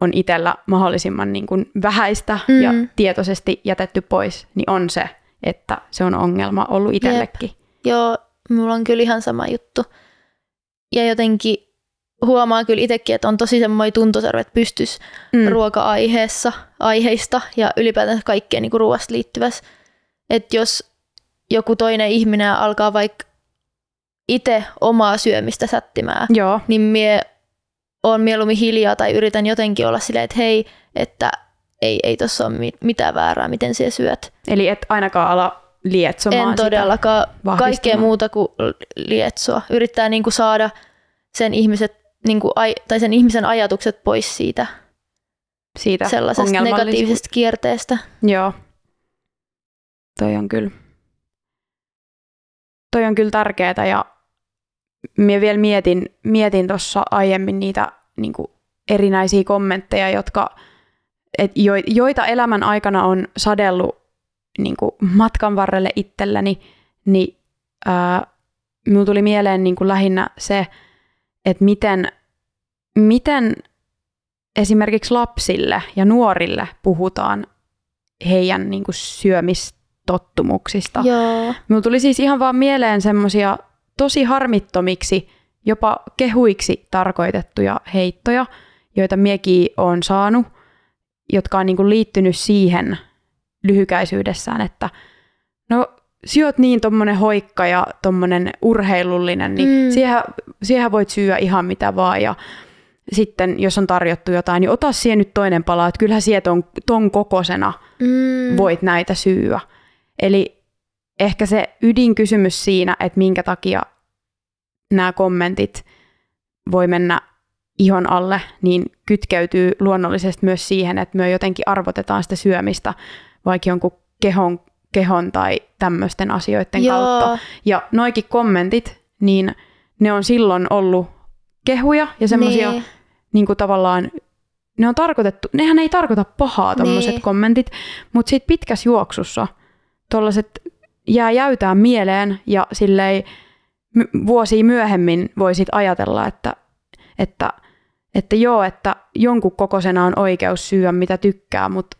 on itsellä mahdollisimman niin kuin vähäistä Mm. ja tietoisesti jätetty pois, niin on se, että se on ongelma ollut itsellekin. Joo, mulla on kyllä ihan sama juttu. Ja jotenkin huomaa kyllä itsekin, että on tosi semmoinen tuntosarvet pystys Mm. ruoka-aiheessa, aiheista ja ylipäätään kaikkeen niin ruoasta liittyvässä. Että jos joku toinen ihminen alkaa vaikka itse omaa syömistä sättimään, Joo, niin mie on mieluummin hiljaa tai yritän jotenkin olla silleen, että hei, että ei, ei tuossa ole mi- mitään väärää, miten sinä syöt. eli et ainakaan ala lietsomaan en todellakaan kaikkea muuta kuin lietsoa. Yrittää niin kuin saada sen, ihmiset, niin kuin, ai, tai sen ihmisen ajatukset pois siitä siitä sellaisesta negatiivisesta kierteestä. Joo. Toi on kyllä. Toi on kyllä tärkeää ja minä vielä mietin, mietin tuossa aiemmin niitä niin kuin erinäisiä kommentteja, jotka, et jo, joita elämän aikana on sadellut niin kuin matkan varrelle itselleni, niin ää, minulla tuli mieleen niin kuin lähinnä se, että miten, miten esimerkiksi lapsille ja nuorille puhutaan heidän niin kuin syömistottumuksista. Joo, Minulla tuli siis ihan vaan mieleen semmoisia tosi harmittomiksi, jopa kehuiksi tarkoitettuja heittoja, joita miekin on saanut, jotka on niin kuin liittynyt siihen lyhykäisyydessään, että no syöt niin tommonen hoikka ja tommonen urheilullinen, niin Mm. siihen, siihen voit syödä ihan mitä vaan ja sitten jos on tarjottu jotain, niin ota siihen nyt toinen pala, että kyllähän sieltä ton, ton kokosena mm, voit näitä syyä. Eli ehkä se ydinkysymys siinä, että minkä takia nämä kommentit voi mennä ihon alle, niin kytkeytyy luonnollisesti myös siihen, että me jotenkin arvotetaan sitä syömistä vaikka jonkun kehon, kehon tai tämmöisten asioiden Joo. kautta. Ja noikin kommentit, niin ne on silloin ollut kehuja ja semmoisia Niin. niin kuin tavallaan, ne on tarkoitettu, nehän ei tarkoita pahaa tommoset Niin. kommentit, mutta sitten pitkässä juoksussa tollaset jää jäytään mieleen ja silleen my- vuosia myöhemmin voisit ajatella, että, että, että joo, että jonkun kokoisena on oikeus syödä mitä tykkää, mutta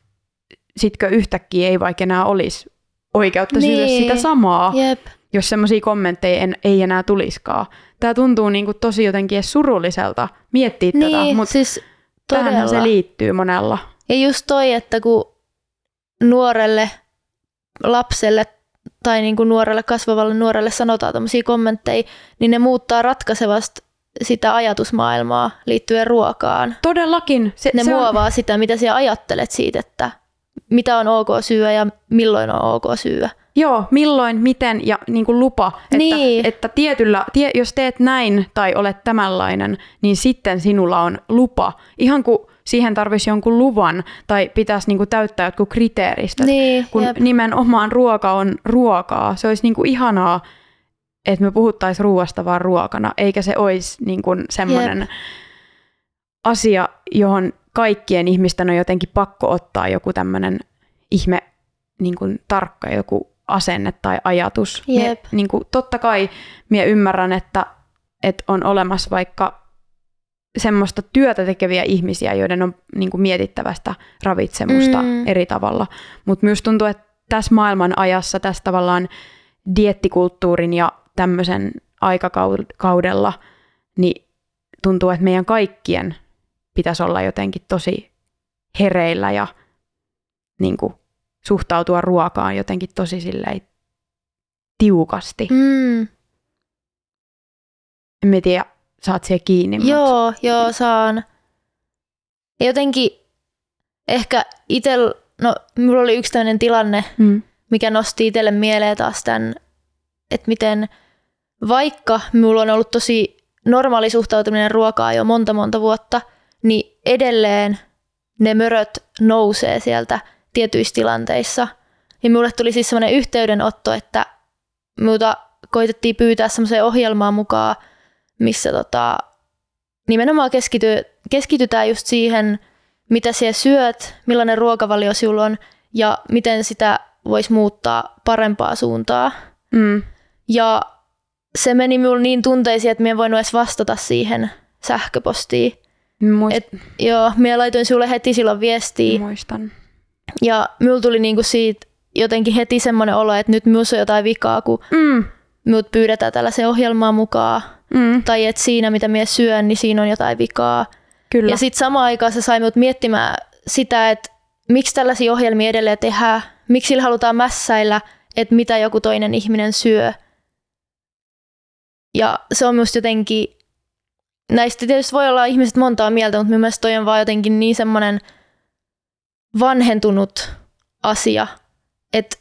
sitkö yhtäkkiä ei vaikka enää olisi oikeutta syödä Niin. sitä samaa Jep. jos semmoisia kommentteja en, ei enää tuliskaan. Tämä tuntuu niin kuin tosi jotenkin edes surulliselta miettiä tätä, Niin, mutta siis todella. se liittyy monella. Ja just toi, että kun nuorelle lapselle tai niin kuin nuorelle kasvavalle nuorelle sanotaan tämmöisiä kommentteja, niin ne muuttaa ratkaisevasti sitä ajatusmaailmaa liittyen ruokaan. Todellakin. Se, ne se muovaa on... sitä, mitä sinä ajattelet siitä, että mitä on ok syödä ja milloin on ok syödä. Joo, milloin, miten ja niin kuin lupa, että, niin. että tietyllä, tie, jos teet näin tai olet tämänlainen, niin sitten sinulla on lupa. Ihan kuin siihen tarvisi jonkun luvan tai pitäisi niin kuin täyttää jotkut kriteeristöt, niin, kun jep. nimenomaan ruoka on ruokaa. Se olisi niin kuin ihanaa, että me puhuttaisiin ruoasta vaan ruokana, eikä se olisi niin kuin semmoinen asia, johon kaikkien ihmisten on jotenkin pakko ottaa joku tämmöinen ihme niin kuin tarkka joku asenne tai ajatus. Mie, niin kuin, totta kai minä ymmärrän, että, että on olemassa vaikka semmoista työtä tekeviä ihmisiä, joiden on niin kuin mietittävästä ravitsemusta mm. eri tavalla. Mutta myös tuntuu, että tässä maailman ajassa, tässä tavallaan diettikulttuurin ja tämmöisen aikakaudella, niin tuntuu, että meidän kaikkien pitäisi olla jotenkin tosi hereillä ja niin kuin, suhtautua ruokaan jotenkin tosi silleen tiukasti. Mm. En tiedä, saat siihen kiinni. Joo, mutta... joo, saan. Ja jotenkin ehkä itsellä, no minulla oli yksi tämmöinen tilanne, mm. mikä nosti itselle mieleen taas tämän, että miten vaikka minulla on ollut tosi normaali suhtautuminen ruokaa jo monta monta vuotta, niin edelleen ne möröt nousee sieltä tietyissä tilanteissa. Ja minulle tuli siis sellainen yhteydenotto, että minulta koitettiin pyytää semmoiseen ohjelmaan mukaan, missä tota, nimenomaan keskity, keskitytään just siihen, mitä siellä syöt, millainen ruokavalio sinulla on ja miten sitä voisi muuttaa parempaa suuntaa. Mm. Ja se meni minulle niin tunteisiin, että minä en voinut edes vastata siihen sähköpostiin. Muist... Et, joo, minä laitoin sinulle heti silloin viestiä. Muistan. Ja minulla tuli niinku siitä jotenkin heti semmoinen olo, että nyt minussa on jotain vikaa, kun mm. Minut pyydetään tällaiseen ohjelmaan mukaan. Mm. Tai että siinä, mitä minä syön, niin siinä on jotain vikaa. Kyllä. Ja sitten samaan aikaan se sai minut miettimään sitä, että miksi tällaisia ohjelmia edelleen tehdään, miksi sillä halutaan mässäillä, että mitä joku toinen ihminen syö. Ja se on minusta jotenkin, näistä tietysti voi olla ihmiset montaa mieltä, mutta minun mielestä toi on vaan jotenkin niin semmoinen vanhentunut asia, että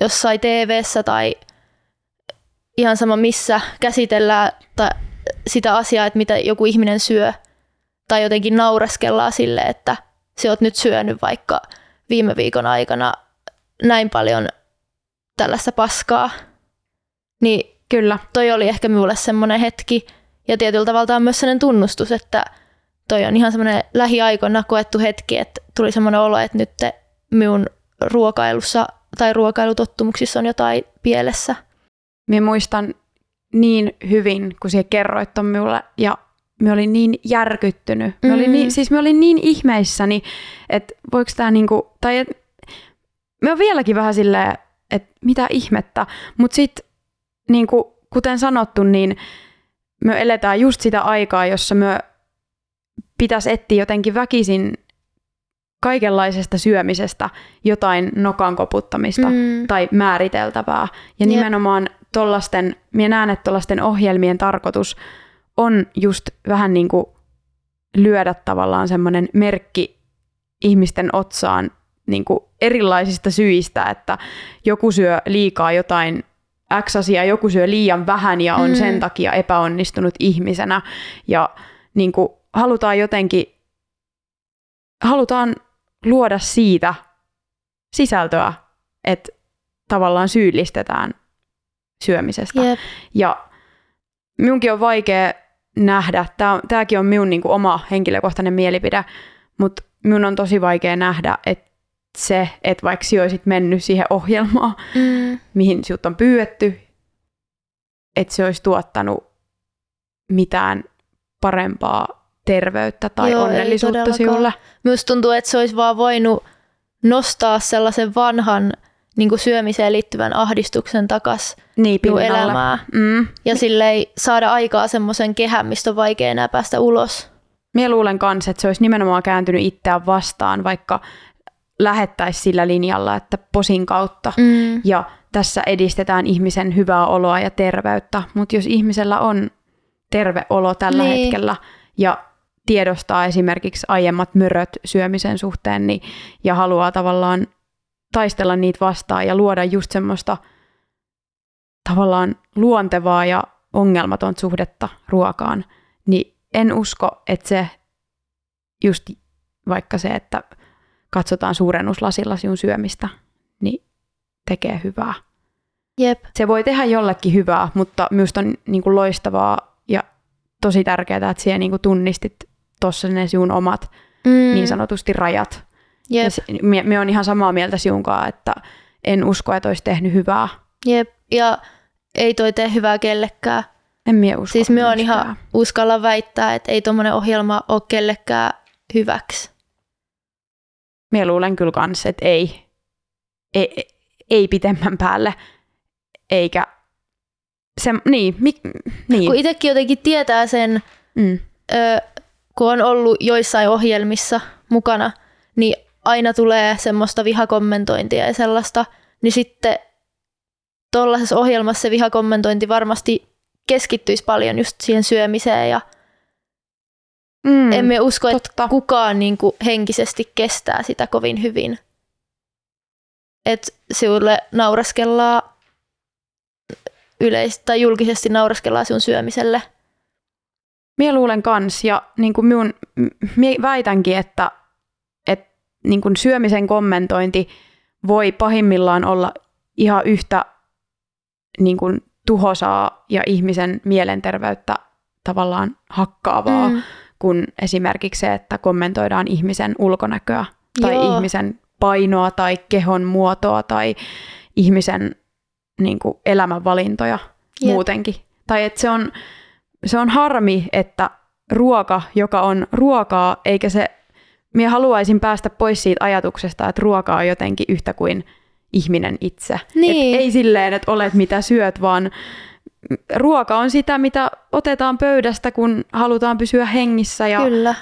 jossain tv tai ihan sama missä käsitellään tai sitä asiaa, että mitä joku ihminen syö, tai jotenkin naureskellaan sille, että se oot nyt syönyt vaikka viime viikon aikana näin paljon tällaista paskaa. Niin Kyllä. toi oli ehkä minulle semmoinen hetki, ja tietyllä tavalla on myös sellainen tunnustus, että toi on ihan semmoinen lähiaikoina koettu hetki, että tuli semmoinen olo, että nyt minun ruokailussa tai ruokailutottumuksissa on jotain pielessä. Minä muistan niin hyvin, kun siellä kerroit ton minulle, ja me olin niin järkyttynyt. Me mm-hmm. olin niin, siis me olin niin ihmeissäni, että voiko tämä niinku, tai et, me on vieläkin vähän silleen, että mitä ihmettä, mutta sitten niinku, kuten sanottu, niin me eletään just sitä aikaa, jossa me pitäisi etsiä jotenkin väkisin kaikenlaisesta syömisestä jotain nokan koputtamista mm. tai määriteltävää. Ja Jep. nimenomaan tollasten, minä näen, että tollasten ohjelmien tarkoitus on just vähän niin kuin lyödä tavallaan semmoinen merkki ihmisten otsaan niin kuin erilaisista syistä, että joku syö liikaa jotain X asiaa, joku syö liian vähän ja on mm. sen takia epäonnistunut ihmisenä. Ja niin kuin halutaan jotenkin, halutaan luoda siitä sisältöä, että tavallaan syyllistetään syömisestä. Yep. Ja minunkin on vaikea nähdä, tämä, tämäkin on minun niin kuin oma henkilökohtainen mielipide, mutta minun on tosi vaikea nähdä, että se, että vaikka sinä olisit mennyt siihen ohjelmaan, mm. mihin sinut on pyydetty, että se olisi tuottanut mitään parempaa terveyttä tai Joo, onnellisuutta sinulle. Myös tuntuu, että se olisi vaan voinut nostaa sellaisen vanhan niin kuin syömiseen liittyvän ahdistuksen takas niin, elämää. Mm. Ja silleen saada aikaa semmoisen kehän, mistä on vaikea enää päästä ulos. Mie luulen kanssa, että se olisi nimenomaan kääntynyt itseään vastaan, vaikka lähettäisi sillä linjalla, että posin kautta. Mm. Ja tässä edistetään ihmisen hyvää oloa ja terveyttä, mutta jos ihmisellä on terve olo tällä Niin. hetkellä ja tiedostaa esimerkiksi aiemmat möröt syömisen suhteen niin, ja haluaa tavallaan taistella niitä vastaan ja luoda just semmoista tavallaan luontevaa ja ongelmatonta suhdetta ruokaan, niin en usko, että se just vaikka se, että katsotaan suurennuslasilla sinun syömistä, niin tekee hyvää. Jep. Se voi tehdä jollekin hyvää, mutta minusta on niin kuin loistavaa ja tosi tärkeää, että siellä niin kuin tunnistit tuossa ne sinun omat Mm. niin sanotusti rajat. Jep. Ja se, me, me on ihan samaa mieltä sinunkaan, että en usko, että olisi tehnyt hyvää. Jep. Ja ei toi tee hyvää kellekään. En mie usko. Siis me on ihan uskalla väittää, että ei tuommoinen ohjelma ole kellekään hyväksi. Mie luulen kyllä kans, että ei. Ei, ei pitemmän päälle. Eikä se, niin, mik, niin. Kun itsekin jotenkin tietää sen, Mm. ö, kun on ollut joissain ohjelmissa mukana, niin aina tulee semmoista vihakommentointia ja sellaista, niin sitten tuollaisessa ohjelmassa se vihakommentointi varmasti keskittyisi paljon just siihen syömiseen ja Mm. emme usko, että totta. kukaan niin kuin henkisesti kestää sitä kovin hyvin. Että sinulle nauraskellaan yleis- tai julkisesti nauraskellaan sinun syömiselle. Mie luulen kans, ja niin kuin minun, mie väitänkin, että, että niin kuin syömisen kommentointi voi pahimmillaan olla ihan yhtä niin kuin tuhosaa ja ihmisen mielenterveyttä tavallaan hakkaavaa, mm. Kuin esimerkiksi se, että kommentoidaan ihmisen ulkonäköä tai Joo. ihmisen painoa tai kehon muotoa tai ihmisen niin kuin elämänvalintoja Jep. muutenkin. Tai että se on, se on harmi, että ruoka, joka on ruokaa, eikä se, minä haluaisin päästä pois siitä ajatuksesta, että ruoka on jotenkin yhtä kuin ihminen itse. Niin. Et ei silleen, että olet mitä syöt, vaan ruoka on sitä, mitä otetaan pöydästä, kun halutaan pysyä hengissä ja Kyllä.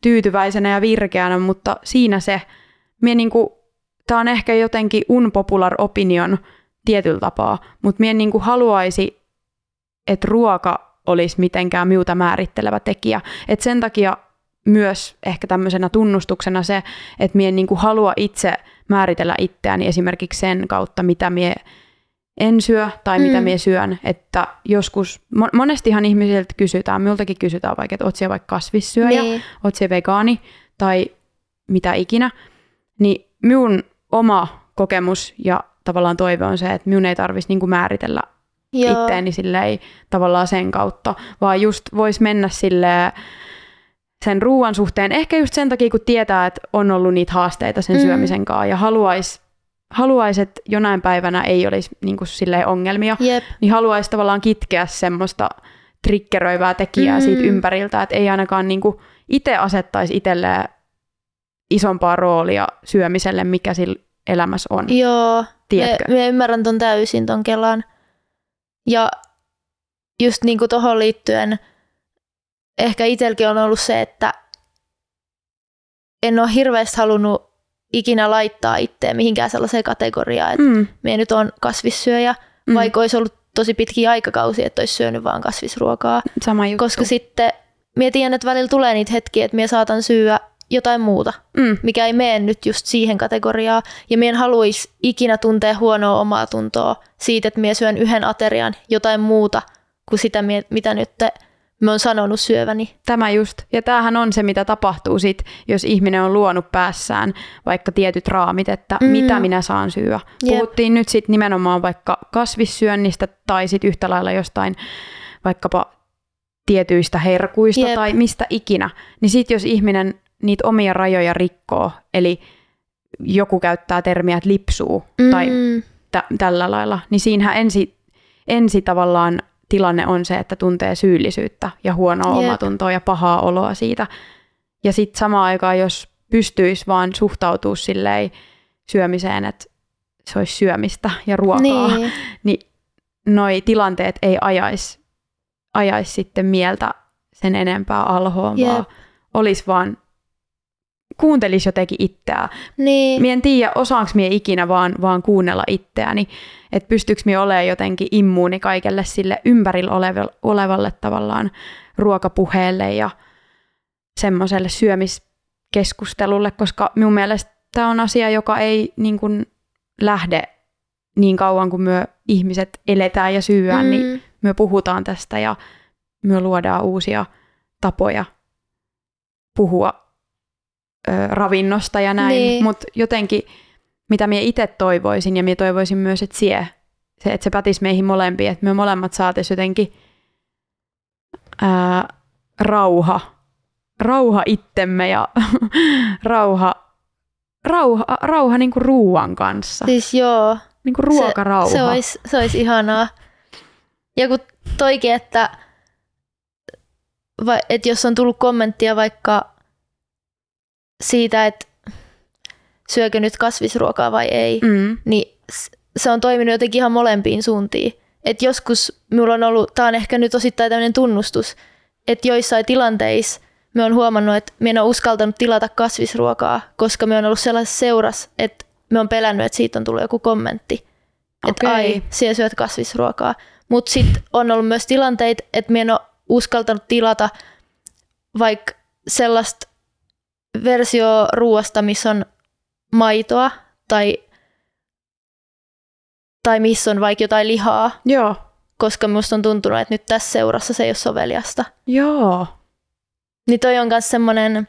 tyytyväisenä ja virkeänä, mutta siinä se, mie niinku, tää on ehkä jotenkin unpopular opinion tietyllä tapaa, mutta mie niinku haluaisi, että ruoka olisi mitenkään miuta määrittelevä tekijä. Et sen takia myös ehkä tämmöisenä tunnustuksena se, että mie niinku halua itse määritellä itseäni esimerkiksi sen kautta, mitä mie en syö tai mitä Mm. mie syön. Että joskus, mo- monestihan ihmisiltä kysytään, minultakin kysytään vaikka, että oot siellä vaikka kasvissyöjä, Niin. oot se vegaani tai mitä ikinä, niin minun oma kokemus ja tavallaan toive on se, että minun ei tarvitsisi niinku määritellä Joo. itteeni silleen tavallaan sen kautta, vaan just vois mennä silleen sen ruoan suhteen, ehkä just sen takia, kun tietää, että on ollut niitä haasteita sen Mm. syömisen kanssa ja haluaisi, haluais, että jonain päivänä ei olisi niin kuin silleen ongelmia, Jep. niin haluaisi tavallaan kitkeä semmoista triggeröivää tekijää Mm. siitä ympäriltä, että ei ainakaan niin kuin itse asettaisi itselleen isompaa roolia syömiselle, mikä sillä elämässä on. Joo. Tiedätkö? Me, me ymmärrän ton täysin ton Kelan. Ja just niin kuin tuohon liittyen, ehkä itselläkin on ollut se, että en ole hirveästi halunnut ikinä laittaa itseä mihinkään sellaiseen kategoriaan, että Mm. me nyt on kasvissyöjä, Mm. vaikka olisi ollut tosi pitkiä aikakausia, että olisi syönyt vaan kasvisruokaa. Sama juttu. Koska sitten minä tiedän, että välillä tulee niitä hetkiä, että minä saatan syödä jotain muuta, mm. mikä ei mene nyt just siihen kategoriaan. Ja minä en haluaisi ikinä tuntea huonoa omaa tuntoa siitä, että minä syön yhden aterian jotain muuta kuin sitä, mitä nyt me on sanonut syöväni. Tämä just. Ja tämähän on se, mitä tapahtuu sit, jos ihminen on luonut päässään vaikka tietyt raamit, että Mm. mitä minä saan syödä. Jep. Puhuttiin nyt sit nimenomaan vaikka kasvissyönnistä tai sit yhtä lailla jostain vaikkapa tietyistä herkuista Jep. tai mistä ikinä. Niin sit jos ihminen niitä omia rajoja rikkoo, eli joku käyttää termiä, että lipsuu tai Mm, tä- tällä lailla, niin siinähän ensi, ensi tavallaan tilanne on se, että tuntee syyllisyyttä ja huonoa Jep. omatuntoa ja pahaa oloa siitä. Ja sitten samaan aikaan, jos pystyisi vaan suhtautua silleen syömiseen, että se olisi syömistä ja ruokaa, niin, niin, noi tilanteet ei ajaisi ajais sitten mieltä sen enempää alhoon, Jep. vaan olisi vaan kuuntelisi jotenkin itseään. Niin. Mie en tiedä, osaanko mie ikinä vaan, vaan kuunnella itseäni, että pystyykö mie olemaan jotenkin immuuni kaikelle sille ympärillä olevalle, olevalle tavallaan ruokapuheelle ja semmoiselle syömiskeskustelulle, koska minun mielestä tämä on asia, joka ei niin kuin lähde niin kauan kuin me ihmiset eletään ja syyään, mm. niin me puhutaan tästä ja me luodaan uusia tapoja puhua ö, ravinnosta ja näin, niin. mutta jotenkin mitä minä itse toivoisin ja minä toivoisin myös, että sie, se, että se pätisi meihin molempiin, että me molemmat saataisiin jotenkin ää, rauha, rauha itsemme ja rauha, rauha, rauha niin kuin ruuan kanssa. Siis joo. Niin kuin ruokarauha. Se, se, olisi, se olisi ihanaa. Ja kun toikin, että, vai, että jos on tullut kommenttia vaikka siitä, että syökö nyt kasvisruokaa vai ei, Mm. niin se on toiminut jotenkin ihan molempiin suuntiin. Et joskus minulla on ollut, tämä on ehkä nyt osittain tämmöinen tunnustus, että joissain tilanteissa me on huomannut, että me en ole uskaltanut tilata kasvisruokaa, koska me on ollut sellaisessa seurassa, että me on pelännyt, että siitä on tullut joku kommentti. Että Okei. ai, sinä syöt kasvisruokaa. Mutta sitten on ollut myös tilanteita, että me en ole uskaltanut tilata vaikka sellaista versio ruoasta, missä on maitoa tai, tai missä on vaikka jotain lihaa, Joo. koska minusta on tuntunut, että nyt tässä seurassa se ei ole soveliasta. Joo. Niin toi on myös semmoinen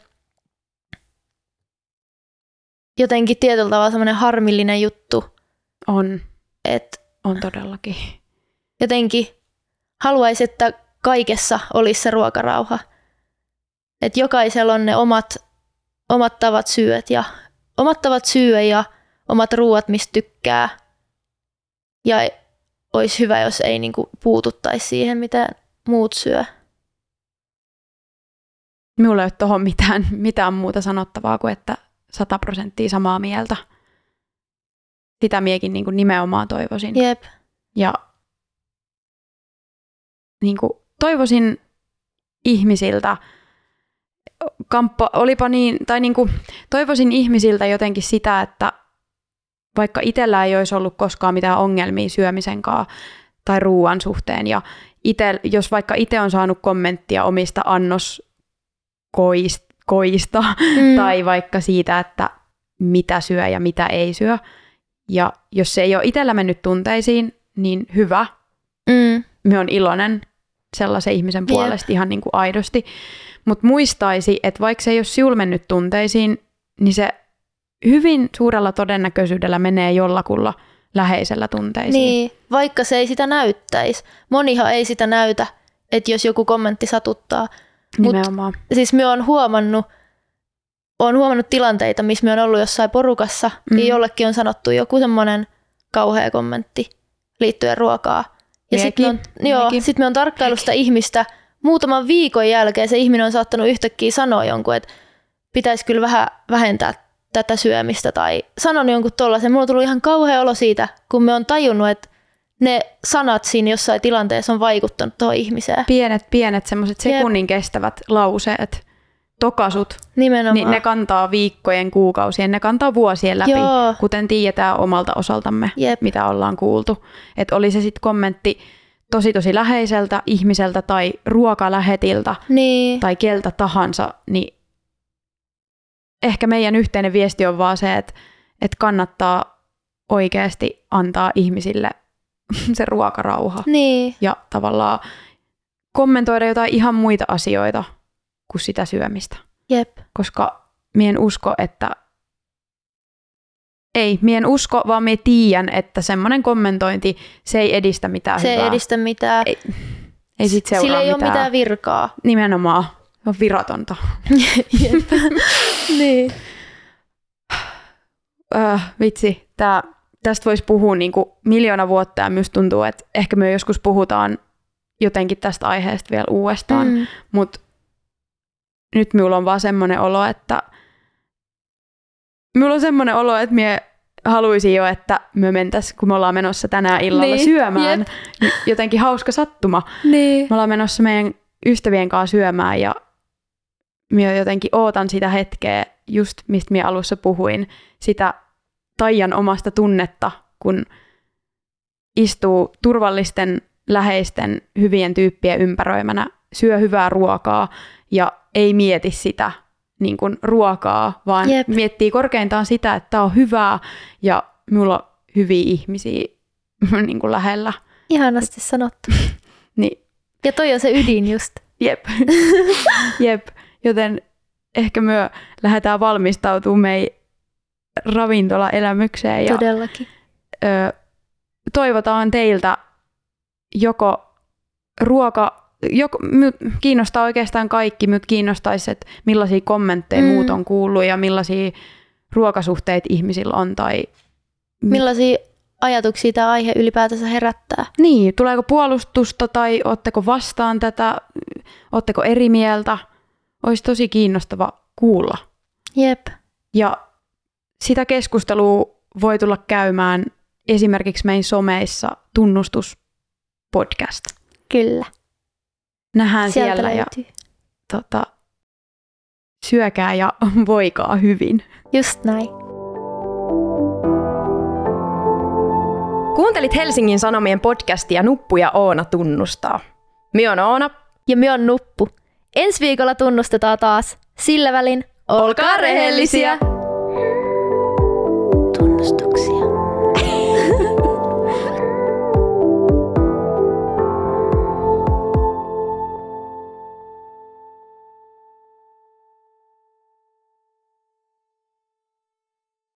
jotenkin tietyllä tavalla semmoinen harmillinen juttu, On. että On todellakin. jotenkin haluaisi, että kaikessa olisi se ruokarauha. Että jokaisella on ne omat, omat tavat syöt ja omat tavat syödä ja omat ruuat, mistä tykkää. Ja olisi hyvä, jos ei niinku puututtaisi siihen, mitä muut syö. Minulla ei ole tuohon mitään, mitään muuta sanottavaa kuin, että 100 prosenttia samaa mieltä. Sitä miekin niin kuin nimenomaan toivoisin. Jep. Ja niin kuin, toivoisin ihmisiltä, kamppa, olipa niin, tai niin kuin, toivoisin ihmisiltä jotenkin sitä, että vaikka itsellä ei olisi ollut koskaan mitään ongelmia syömisen kanssa tai ruoan suhteen, ja ite, jos vaikka itse on saanut kommenttia omista annoskoista Mm. tai vaikka siitä, että mitä syö ja mitä ei syö, ja jos se ei ole itsellä mennyt tunteisiin, niin hyvä, Mm. me on iloinen sellaisen ihmisen puolesta ihan niin kuin aidosti. Mutta muistaisi, että vaikka se ei ole siul mennyt tunteisiin, niin se hyvin suurella todennäköisyydellä menee jollakulla läheisellä tunteisiin. Niin, vaikka se ei sitä näyttäisi. Monihan ei sitä näytä, että jos joku kommentti satuttaa. Mut Nimenomaan. siis me on huomannut, on huomannut tilanteita, missä me on ollut jossain porukassa, mm. Mm. niin jollekin on sanottu joku semmoinen kauhea kommentti liittyen ruokaa. Ja sitten me, on, joo, miekin. sit me on tarkkaillut sitä ihmistä muutaman viikon jälkeen. Se ihminen on saattanut yhtäkkiä sanoa jonkun, että pitäisi kyllä vähän vähentää tätä syömistä tai sanonut jonkun tollaisen. Mulla on tullut ihan kauhea olo siitä, kun me on tajunnut, että ne sanat siinä jossain tilanteessa on vaikuttanut tuohon ihmiseen. Pienet, pienet semmoiset Jep. sekunnin kestävät lauseet, tokasut, Nimenomaan. niin ne kantaa viikkojen, kuukausien, ne kantaa vuosien läpi, Joo. kuten tiedetään omalta osaltamme, Jep. mitä ollaan kuultu. Että oli se sitten kommentti tosi tosi läheiseltä ihmiseltä tai ruokalähetiltä Niin, tai keltä tahansa, niin ehkä meidän yhteinen viesti on vaan se, että, että kannattaa oikeasti antaa ihmisille se ruokarauha niin, ja tavallaan kommentoida jotain ihan muita asioita kuin sitä syömistä. jep. Koska mien usko, että ei, mien usko, vaan mie tiedän, että semmoinen kommentointi, se ei edistä mitään Se ei hyvää. edistä mitään. Ei, ei sit seuraa Sillä ei mitään. ole mitään virkaa. Nimenomaan. Se on viratonta. Niin. Äh, vitsi, tää, tästä voisi puhua niin kuin miljoona vuotta ja myös tuntuu, että ehkä me joskus puhutaan jotenkin tästä aiheesta vielä uudestaan. Mm. mutta nyt minulla on vaan semmoinen olo, että minulla on semmoinen olo, että mie haluaisin jo, että me mentäis, kun me ollaan menossa tänään illalla Niin, syömään, jep. niin jotenkin hauska sattuma. Niin. Me ollaan menossa meidän ystävien kanssa syömään ja minä jotenkin ootan sitä hetkeä, just mistä minä alussa puhuin, sitä taian omasta tunnetta, kun istuu turvallisten, läheisten, hyvien tyyppien ympäröimänä, syö hyvää ruokaa ja ei mieti sitä niin kuin ruokaa, vaan Jep. miettii korkeintaan sitä, että tämä on hyvää ja minulla on hyviä ihmisiä niin kuin lähellä. Ihanasti sanottu. niin. Ja toi on se ydin just. Jep. Jep. Joten ehkä me lähdetään valmistautumaan mei ravintolaelämykseen. Ja, Todellakin. Ö, toivotaan teiltä joko ruoka, myt, kiinnostaa oikeastaan kaikki, mutta kiinnostaisi, että millaisia kommentteja mm. muut on kuullut ja millaisia ruokasuhteita ihmisillä on tai... Millaisia ajatuksia tämä aihe ylipäätänsä herättää. Niin, tuleeko puolustusta tai ootteko vastaan tätä, ootteko eri mieltä? Olisi tosi kiinnostava kuulla. Jep. Ja sitä keskustelua voi tulla käymään esimerkiksi meidän someissa tunnustuspodcast. Kyllä. Nähdään Sieltä siellä löytyy. ja tota, syökää ja voikaa hyvin. Just näin. Kuuntelit Helsingin Sanomien podcastia Nuppu ja Oona tunnustaa. Mi on Oona. Ja mi on Nuppu. Ensi viikolla tunnustetaan taas. Sillä välin, olkaa rehellisiä!